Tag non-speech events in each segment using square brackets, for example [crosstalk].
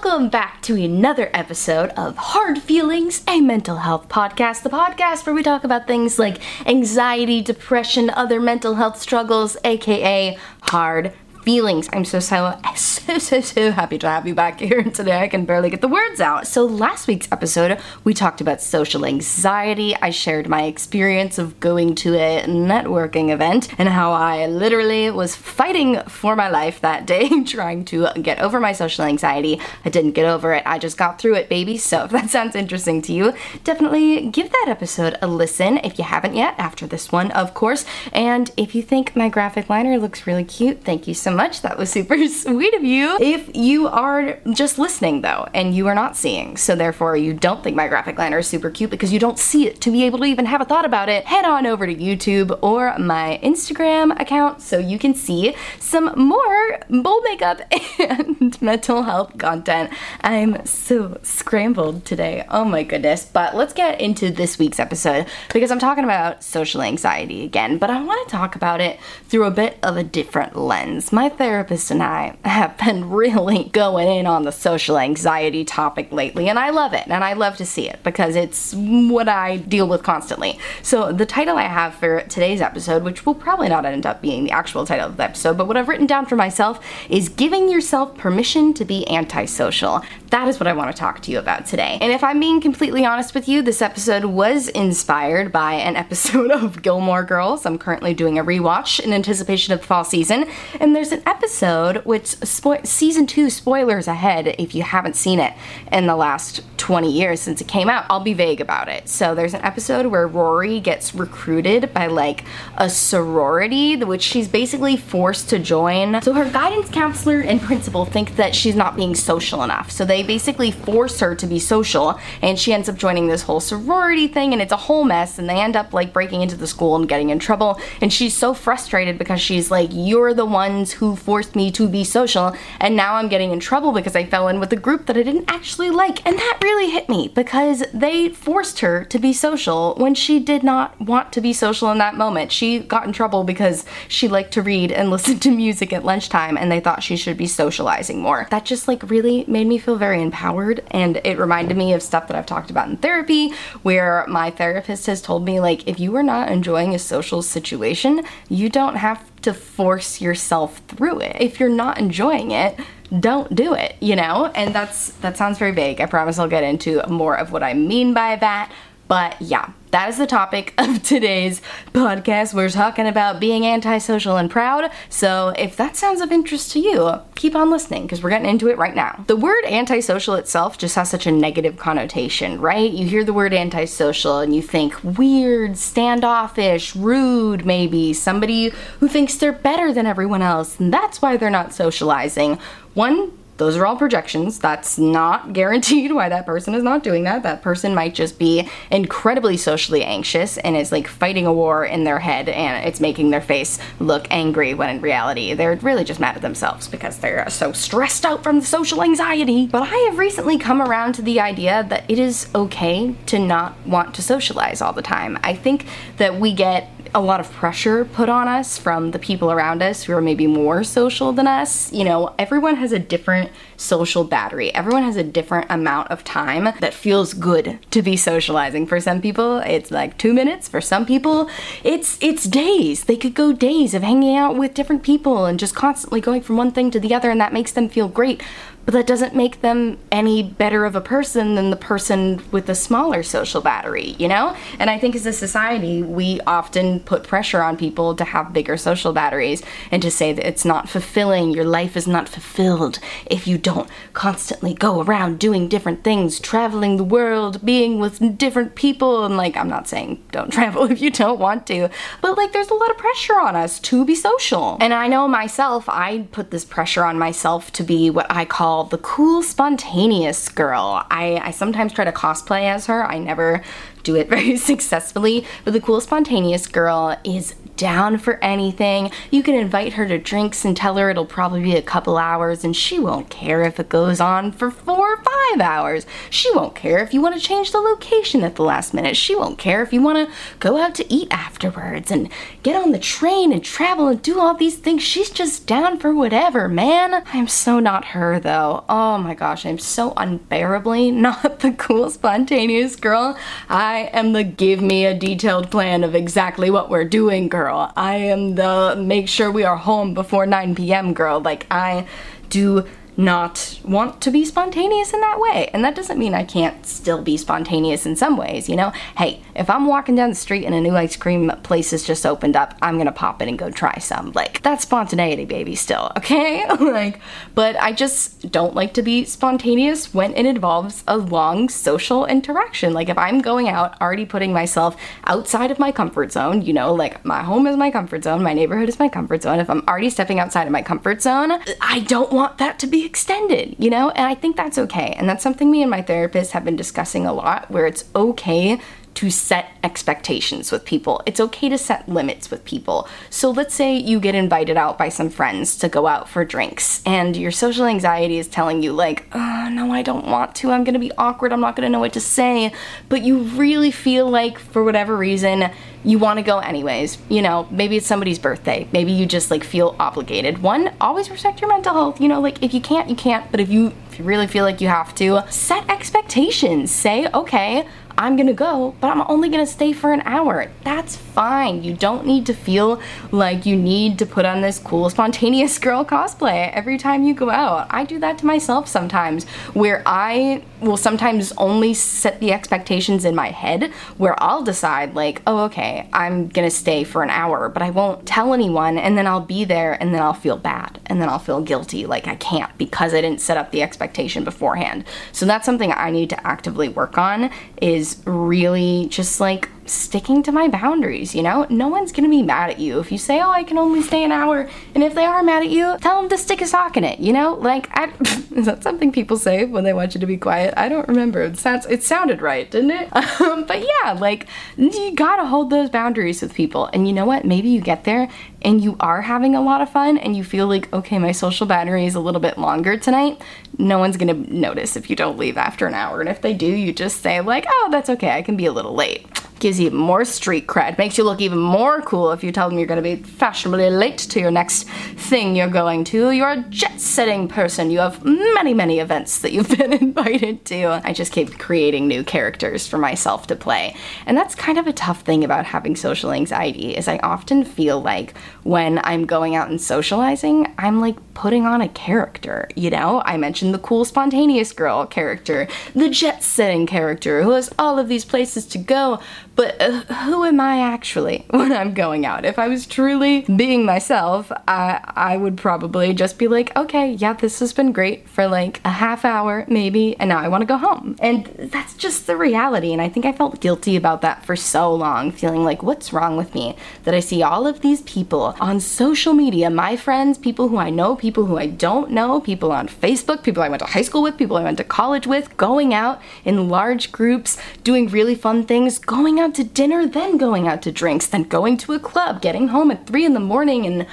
Welcome back to another episode of Hard Feelings, a mental health podcast. The podcast where we talk about things like anxiety, depression, other mental health struggles, aka hard feelings. I'm so, so, [laughs] so, so, so happy to have you back here today. I can barely get the words out. So, last week's episode, we talked about social anxiety. I shared my experience of going to a networking event and how I literally was fighting for my life that day, [laughs] trying to get over my social anxiety. I didn't get over it, I just got through it, baby. So, if that sounds interesting to you, definitely give that episode a listen if you haven't yet, after this one, of course. And if you think my graphic liner looks really cute, thank you so much much. That was super [laughs] sweet of you. If you are just listening though, and you are not seeing, so therefore you don't think my graphic liner is super cute because you don't see it to be able to even have a thought about it, head on over to YouTube or my Instagram account so you can see some more bold makeup [laughs] and mental health content. I'm so scrambled today. Oh my goodness. But let's get into this week's episode because I'm talking about social anxiety again, but I want to talk about it through a bit of a different lens. My therapist and I have been [laughs] really going in on the social anxiety topic lately, and I love it, and I love to see it because it's what I deal with constantly. So, the title I have for today's episode, which will probably not end up being the actual title of the episode, but what I've written down for myself is Giving Yourself Permission to Be Antisocial. That is what I want to talk to you about today. And if I'm being completely honest with you, this episode was inspired by an [laughs] episode of Gilmore Girls. I'm currently doing a rewatch in anticipation of the fall season, and there's an episode which spo- season two spoilers ahead if you haven't seen it in the last 20 years since it came out. I'll be vague about it. So there's an episode where Rory gets recruited by like a sorority, which she's basically forced to join. So her guidance counselor and principal think that she's not being social enough. So they basically force her to be social, and she ends up joining this whole sorority thing, and it's a whole mess. And they end up like breaking into the school and getting in trouble. And she's so frustrated because she's like, You're the ones who forced me to be social, and now I'm getting in trouble because I fell in with a group that I didn't actually like. And that really hit me because they forced her to be social when she did not want to be social in that moment. She got in trouble because she liked to read and [laughs] listen to music at lunchtime, and they thought she should be socializing more. That just like really made me feel very empowered, and it reminded me of stuff that I've talked about in therapy where my therapist has told me, like, if you are not enjoying a social situation, you don't have to force yourself through it. If you're not enjoying it, don't do it, you know? And that's that sounds very vague. I promise I'll get into more of what I mean by that. But yeah, that is the topic [laughs] of today's podcast. We're talking about being antisocial and proud. So if that sounds of interest to you, keep on listening because we're getting into it right now. The word antisocial itself just has such a negative connotation, right? You hear the word antisocial and you think weird, standoffish, rude, maybe somebody who thinks they're better than everyone else, and that's why they're not socializing. One those are all projections. That's not [laughs] guaranteed why that person is not doing that. That person might just be incredibly socially anxious and is like fighting a war in their head and it's making their face look angry when in reality they're really just mad at themselves because they're so stressed out from the social anxiety. But I have recently come around to the idea that it is okay to not want to socialize all the time. I think that we get a lot of pressure put on us from the people around us who are maybe more social than us. You know, everyone has a different social battery. Everyone has a different amount of time that feels good to be socializing. For some people, it's like 2 minutes. For some people, it's it's days. They could go days of hanging out with different people and just constantly going from one thing to the other and that makes them feel great but that doesn't make them any better of a person than the person with the smaller social battery, you know? And I think as a society, we often put pressure on people to have bigger social batteries and to say that it's not fulfilling, your life is not fulfilled if you don't constantly go around doing different things, traveling the world, being with different people. And like, I'm not saying don't [laughs] travel if you don't want to, but like, there's a lot of pressure on us to be social. And I know myself, I put this pressure on myself to be what I call the cool, spontaneous girl. I, I sometimes try to cosplay as her. I never do it [laughs] very successfully. But the cool spontaneous girl is down for anything. You can invite her to drinks and tell her it'll probably be a couple hours, and she won't care if it goes on for four or five hours. She won't care if you want to change the location at the last minute. She won't care if you want to go out to eat afterwards and get on the train and travel and do all these things. She's just down for whatever, man. I'm so not her, though. Oh my gosh, I'm so unbearably [laughs] not the cool, spontaneous girl. I am the give me a detailed plan of exactly what we're doing girl girl. I am the make sure we are home before 9 p.m. girl. Like, I do not want to be spontaneous in that way. And that doesn't mean I can't still be spontaneous in some ways, you know? Hey, if I'm walking down the street and a new ice cream place has just opened up, I'm gonna pop in and go try some. Like, that's spontaneity, baby, still, [laughs] okay? [laughs] like, but I just don't like to be spontaneous when it involves a long social interaction. Like, if I'm going out, already putting myself outside of my comfort zone, you know, like my home is my comfort zone, my neighborhood is my comfort zone. If I'm already stepping outside of my comfort zone, I don't want that to be extended, you know? And I think that's okay. And that's something me and my therapist have been discussing a lot where it's okay to set expectations with people. It's okay to set limits with people. So let's say you get invited out by some friends to go out for drinks and your social anxiety is telling you like, oh, no, I don't want to. I'm going to be awkward. I'm not going to know what to say. But you really feel like for whatever reason, you want to go anyways. You know, maybe it's somebody's birthday. Maybe you just like feel obligated. One, always respect your mental health. You know, like if you can't, you can't, but if you if you really feel like you have to, set expectations. Say, "Okay, I'm gonna go, but I'm only gonna stay for an hour. That's fine. You don't need to feel like you need to put on this cool, spontaneous [laughs] girl cosplay every time you go out. I do that to myself sometimes, where I will sometimes only set the expectations in my head, where I'll decide, like, oh, okay, I'm gonna stay for an hour, but I won't tell anyone, and then I'll be there, and then I'll feel bad, and then I'll feel guilty, like I can't because I didn't set up the expectation beforehand. So that's something I need to actively work on is really just like sticking to my boundaries, you know? No one's gonna be mad at you if you say, oh, I can only stay an hour. And if they are mad at you, tell them to stick a sock in it, you know? Like, I, [laughs] is that something people say when they want you to be quiet? I don't remember. It, sounds, it sounded right, didn't it? [laughs] Um, but yeah, like, you gotta hold those boundaries with people. And you know what? Maybe you get there and you are having a lot of fun and you feel like, okay, my social battery is a little bit longer tonight. No one's gonna notice if you don't leave after an hour. And if they do, you just say, like, oh, that's okay, I can be a little late gives you more street cred, makes you look even more cool if you tell them you're going to be fashionably late to your next thing you're going to. You're a jet setting person. You have many, many events that you've [laughs] been invited to. I just keep creating new characters for myself to play. And that's kind of a tough thing about having social anxiety is I often feel like when I'm going out and socializing, I'm like putting on a character, you know? I mentioned the cool spontaneous girl character, the jet setting character who has all of these places to go, but uh, who am I actually [laughs] when I'm going out? If I was truly being myself, I, I would probably just be like, okay, yeah, this has been great for like a half hour, maybe, and now I want to go home. And that's just the reality. And I think I felt guilty about that for so long, feeling like, what's wrong with me? That I see all of these people on social media, my friends, people who I know, people who I don't know, people on Facebook, people I went to high school with, people I went to college with, going out in large groups, doing really fun things, going out out to dinner, then going out to drinks, then going to a club, getting home at 3 in the morning, and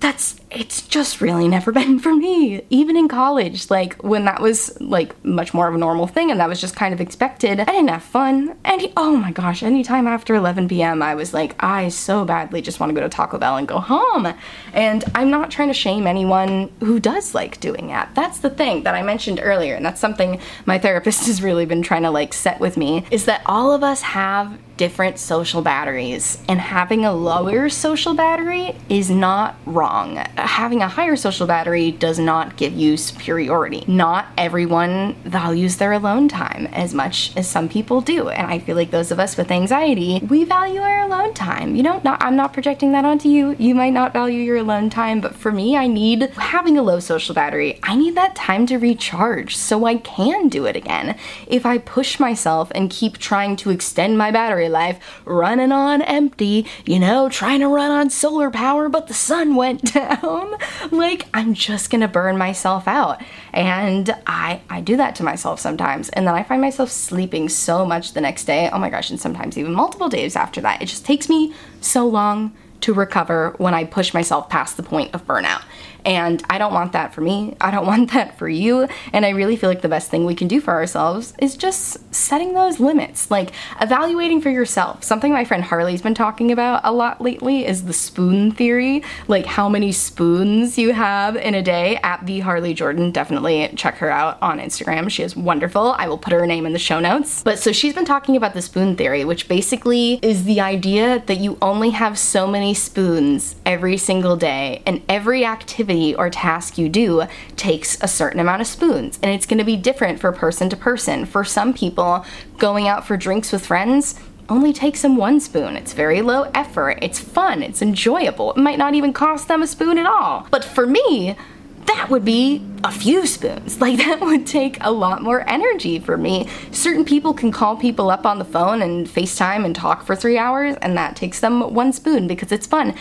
that's it's just really never [laughs] been for me. Even in college, like when that was like much more of a normal thing and that was just kind of expected, I didn't have fun. And oh my gosh, anytime after 11 p.m., I was like, I so badly just want to go to Taco Bell and go home. And I'm not trying to shame anyone who does like doing that. That's the thing that I mentioned earlier, and that's something my therapist [laughs] has really been trying to like set with me is that all of us have different social batteries, and having a lower social battery is not wrong having a higher social battery does not give you superiority. Not everyone values their alone time as much as some people do. And I feel like those of us with anxiety, we value our alone time. You know, not, I'm not projecting that onto you. You might not value your alone time, but for me, I need having a low social battery. I need that time to recharge so I can do it again. If I push myself and keep trying to extend my battery life running on empty, you know, trying to run on solar power, but the sun went [laughs] down. Like, I'm just gonna burn myself out. And I, I do that to myself sometimes. And then I find myself sleeping so much the next day. Oh my gosh, and sometimes even multiple days after that. It just takes me so long to recover when I push myself past the point of burnout. And I don't want that for me. I don't [laughs] want that for you. And I really feel like the best thing we can do for ourselves is just setting those limits, like evaluating for yourself. Something my friend Harley's been talking about a lot lately is the spoon theory, like how many spoons you have in a day at the Harley Jordan. Definitely check her out on Instagram. She is wonderful. I will put her name in the show notes. But so she's been talking about the spoon theory, which basically is the idea that you only have so many spoons every single day and every activity activity or task you do takes a certain amount of spoons. And it's going to be different for person to person. For some people, going out for drinks with friends only takes them one spoon. It's very low effort, it's fun, it's enjoyable. It might not even cost them a spoon at all. But for me, that would be a few spoons. [laughs] Like, that would take a lot more energy for me. Certain people can call people up on the phone and FaceTime and talk for three hours, and that takes them one spoon because it's fun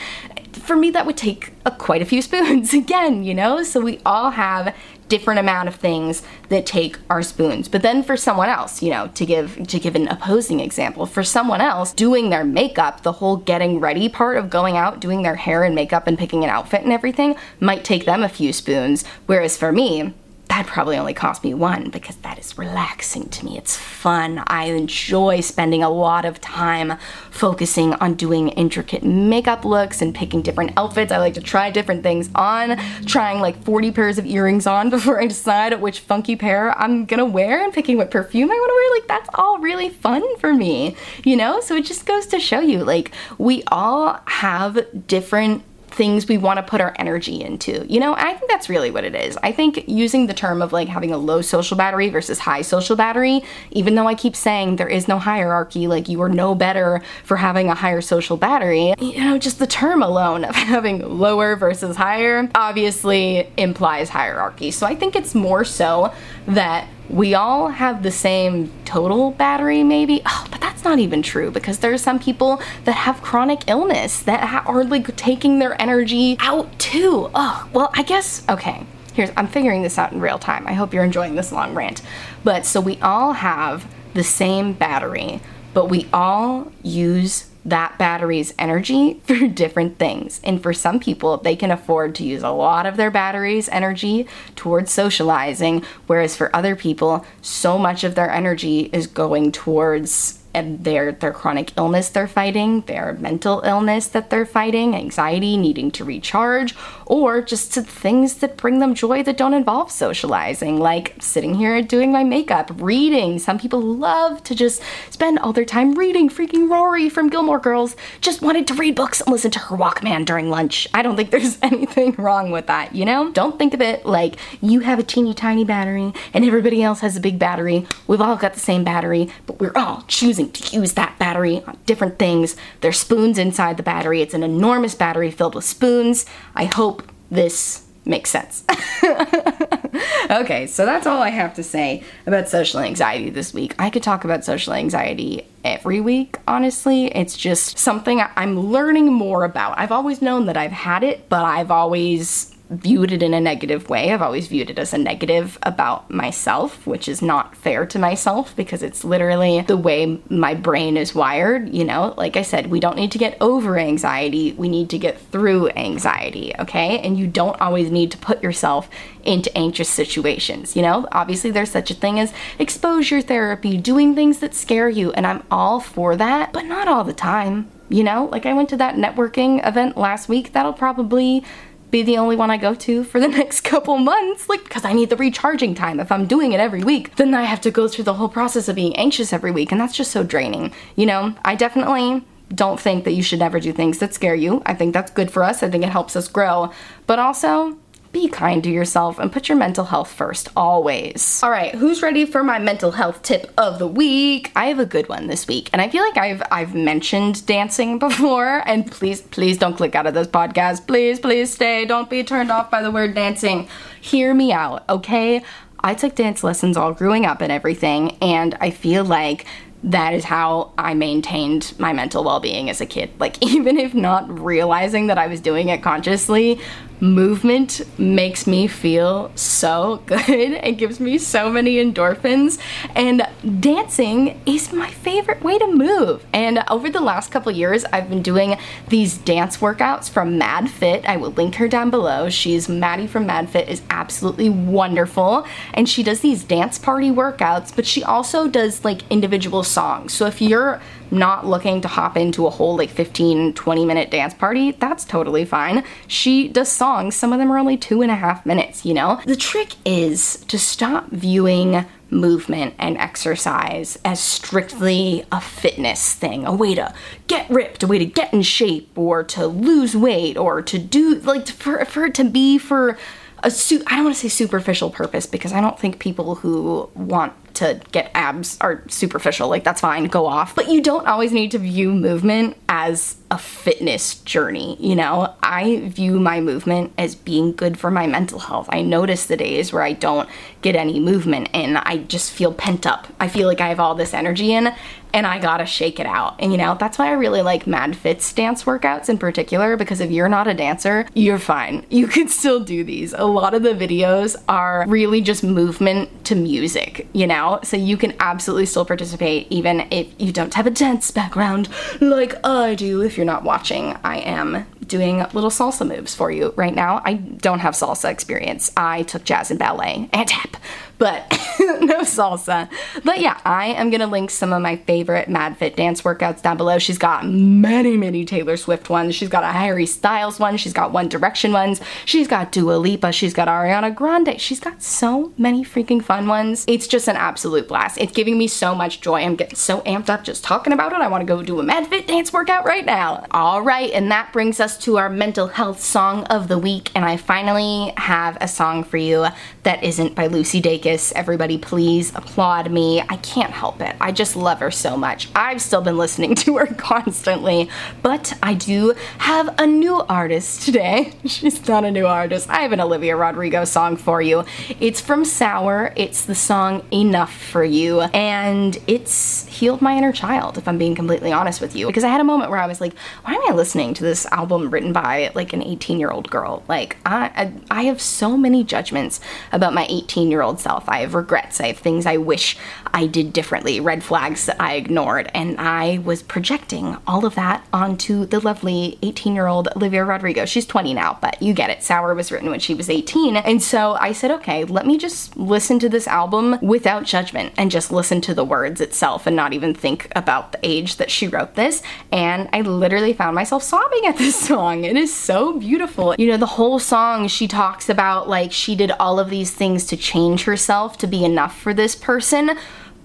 for me that would take a, quite a few [laughs] spoons again you know? So we all have different amount of things that take our spoons. But then for someone else you know to give to give an opposing example for someone else doing their makeup the whole getting ready part of going out doing their hair and makeup and picking an outfit and everything might take them a few spoons. Whereas for me that probably only cost me one because that is relaxing to me. It's fun. I enjoy spending a lot of time focusing on doing intricate makeup looks and picking different outfits. I like to try different things on, trying like 40 pairs of earrings on [laughs] before I decide which funky pair I'm gonna wear and picking what perfume I wanna wear. Like, that's all really fun for me, you know? So it just goes to show you, like, we all have different things we want to put our energy into. You know, I think that's really what it is. I think using the term of like having a low social battery versus high social battery, even though I keep saying there is no hierarchy, like you are no better for having a higher social battery, you know, just the term alone of [laughs] having lower versus higher obviously implies hierarchy. So I think it's more so that we all have the same total battery, maybe. Oh, but that's not even true because there are some people that have chronic illness that are like taking their energy out too. Oh, well, I guess, okay. Here's, I'm figuring this out in real time. I hope you're enjoying this long rant. But so we all have the same battery, but we all use that battery's energy [laughs] for different things. And for some people, they can afford to use a lot of their battery's energy towards socializing, whereas for other people, so much of their energy is going towards and their their chronic illness they're fighting, their mental illness that they're fighting, anxiety, needing to recharge, or just to things that bring them joy that don't involve socializing, like sitting here doing my makeup, reading. Some people love to just spend all their time reading. Freaking Rory from Gilmore Girls just wanted to read books and listen to her Walkman during lunch. I don't think [laughs] there's anything wrong with that, you know? Don't think of it like you have a teeny tiny battery and everybody else has a big battery. We've all got the same battery, but we're all choosing choosing to use that battery on different things. There's spoons inside the battery. It's an enormous battery filled with spoons. I hope this makes sense. [laughs] okay, so that's all I have to say about social anxiety this week. I could talk about social anxiety every week, honestly. It's just something I'm learning more about. I've always known that I've had it, but I've always viewed it in a negative way. I've always viewed it as a negative about myself, which is not fair to myself because it's literally the way my brain is wired. You know, like I said, we don't need to get over anxiety, we need to get through anxiety, okay? And you don't always need to put yourself into anxious situations. You know, obviously, there's such a thing as exposure therapy, doing things that scare you, and I'm all for that, but not all the time. You know, like I went to that networking event last week. That'll probably be the only one I go to for the [laughs] next couple months, like, because I need the recharging time. If I'm doing it every week, then I have to go through the whole process of being anxious every week, and that's just so draining. You know, I definitely don't think that you should never do things that scare you. I think that's good for us, I think it helps us grow, but also, be kind to yourself and put your mental health first, always. All right, who's ready for my mental health tip of the week? I have a good one this week, and I feel like I've I've mentioned dancing [laughs] before. And please, please don't click out of this podcast. Please, please stay. Don't be turned off by the word dancing. Hear me out, okay? I took dance lessons all growing up and everything, and I feel like that is how I maintained my mental well being as a kid. Like, [laughs] even if not realizing that I was doing it consciously, movement makes me feel so [laughs] good. It gives me so many endorphins. And dancing is my favorite way to move. And over the last couple years, I've been doing these dance workouts from Mad Fit. I will link her down below. She's Maddie from Mad Fit is absolutely wonderful. And she does these dance party workouts, but she also does like individual songs. So if you're not looking to hop into a whole like 15, 20 minute dance party, that's totally fine. She does songs, some of them are only two and a half minutes, you know? The trick is to stop viewing movement and exercise as strictly a fitness thing, a way to get ripped, a way to get in shape, or to lose weight, or to do like for, for it to be for a I don't want to say superficial purpose because I don't think people who want to get abs are superficial. Like, that's fine, go off. But you don't always need to view movement as a fitness journey, you know? I view my movement as being good for my mental health. I notice the days where I don't get any movement and I just feel pent up. I feel like I have all this energy in and I gotta shake it out. And you know, that's why I really like Mad Fit's dance workouts in particular because if you're not a dancer, you're fine. [laughs] You can still do these. A lot of the videos are really just movement to music, you know? So you can absolutely still participate even if you don't have a dance background like I do. If you're not watching, I am doing little salsa moves for you right now. I don't have salsa experience. I took jazz and ballet and tap, but [laughs] no salsa. But yeah, I am gonna link some of my favorite MadFit dance workouts down below. She's got many, many Taylor Swift ones. She's got a Harry Styles one. She's got One Direction ones. She's got Dua Lipa. She's got Ariana Grande. She's got so many freaking fun ones. It's just an absolute blast. It's giving me so much joy. I'm getting so amped up just talking about it. I wanna go do a MadFit dance workout right now. All right, and that brings us to our mental health song of the week. And I finally have a song for you that isn't by Lucy Dacus. Everybody, please applaud me. I can't help it. I just love her so much. I've still been listening to her [laughs] constantly, but I do have a new artist today. [laughs] She's not a new artist. I have an Olivia Rodrigo song for you. It's from Sour. It's the song Enough for You, and it's healed my inner child, if I'm being completely honest with you. Because I had a moment where I was like, why am I listening to this album written by like an 18 year old girl? Like, I, I, I have so many judgments about my 18 year old self. I have regrets. I have things I wish I did differently, red flags that I ignored. And I was projecting all of that onto the lovely 18 year old Olivia Rodrigo. She's 20 now, but you get it. Sour was written when she was 18. And so I said, okay, let me just listen to this album without judgment and just listen to the words itself and not even think about the age that she wrote this. And I literally found myself sobbing at this [laughs] song. It is so beautiful. You know, the whole song, she talks about like she did all of these things to change herself to be enough for this person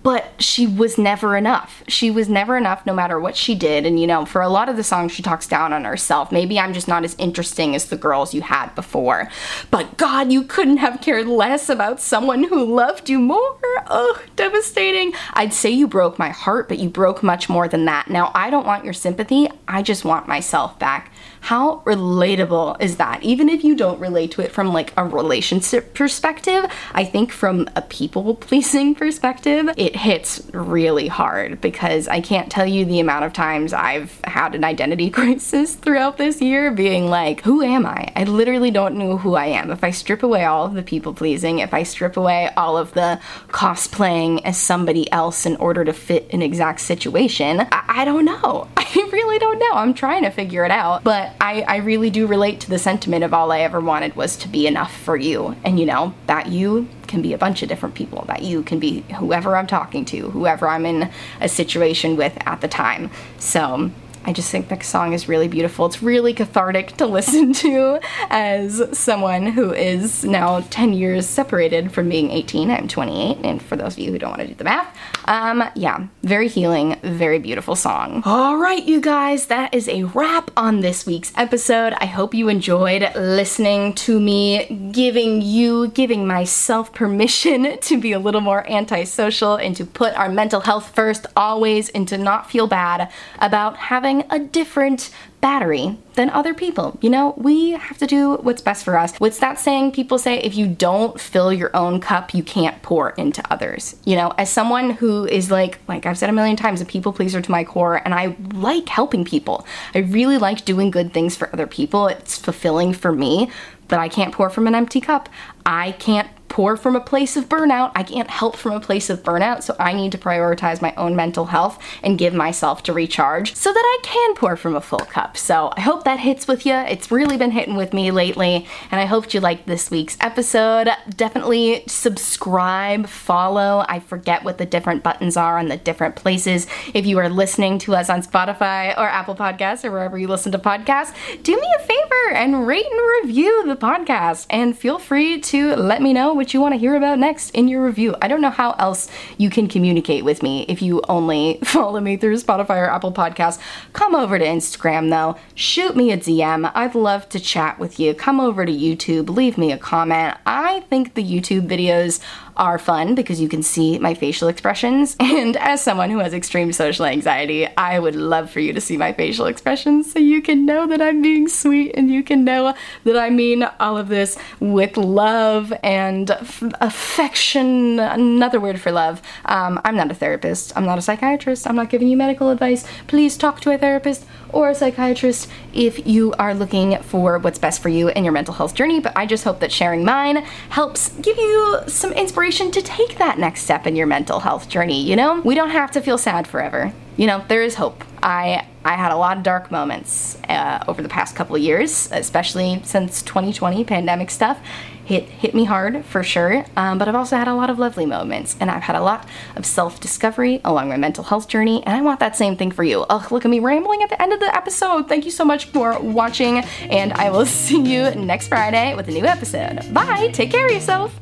but she was never enough. She was never enough no matter what she did. And you know, for a lot of the songs, she talks down on herself. Maybe I'm just not as interesting as the girls you had before. But God, you couldn't have cared less about someone who loved you more. Oh, devastating. I'd say you broke my heart, but you broke much more than that. Now, I don't want your sympathy, I just want myself back. How relatable is that? Even if you don't relate to it from like a relationship perspective, I think from a people pleasing [laughs] perspective, it hits really hard because I can't tell you the amount of times I've had an identity [laughs] crisis throughout this year being like, who am I? I literally don't know who I am. If I strip away all of the people pleasing, if I strip away all of the cosplaying as somebody else in order to fit an exact situation, I, I don't know. [laughs] I really don't know. I'm trying to figure it out. But I, I really do relate to the sentiment of all I ever wanted was to be enough for you. And you know, that you can be a bunch of different people. That you can be whoever I'm talking to, whoever I'm in a situation with at the time. So I just think the song is really beautiful. It's really cathartic to listen to as someone who is now 10 years separated from being 18. I'm 28, and for those of you who don't want to do the math, um, yeah, very healing, very beautiful song. All right, you guys, that is a wrap on this week's episode. I hope you enjoyed listening to me, giving you, giving myself permission [laughs] to be a little more antisocial and to put our mental health first always and to not feel bad about having buying a different battery than other people. You know, we have to do what's best for us. What's that saying people say if you don't fill your own cup, you can't pour into others. You know, as someone who is like like I've said a million times a people pleaser to my core and I like helping people. I really like doing good things for other people. It's fulfilling for me, but I can't pour from an empty cup. I can't pour from a place of burnout. I can't help from a place of burnout, so I need to prioritize my own mental health and give myself to recharge so that I can pour from a full cup. So I hope that hits with you. It's really been hitting with me lately, and I hope you liked this week's episode. Definitely subscribe, follow. I forget what the different buttons are on the different places. If you are listening to us on Spotify or Apple Podcasts or wherever you listen to podcasts, do me a favor and rate and review the podcast and feel free to let me know you want to hear about next in your review. I don't know how else you can communicate with me if you only [laughs] follow me through Spotify or Apple Podcasts. Come over to Instagram though, shoot me a DM. I'd love to chat with you. Come over to YouTube, leave me a comment. I think the YouTube videos are fun because you can see my facial expressions. [laughs] And as someone who has extreme social anxiety, I would love for you to see my facial expressions so you can know that I'm being sweet and you can know that I mean all of this with love and f- affection. Another word for love. Um, I'm not a therapist, I'm not a psychiatrist, I'm not giving you medical advice. Please talk to a therapist or a psychiatrist if you are looking for what's best for you in your mental health journey. But I just hope that sharing mine helps give you some inspiration to take that next step in your mental health journey. You know, we don't have to feel sad forever. You know, there is hope. I I had a lot of dark moments uh, over the past couple of years, especially since 2020 pandemic stuff hit hit me hard for sure. Um, but I've also had a lot of lovely moments, and I've had a lot of self discovery along my mental health journey, and I want that same thing for you. Ugh, look at me rambling at the end of the episode. Thank you so much for watching, and I will [laughs] see you next Friday with a new episode. Bye. Take care of yourself.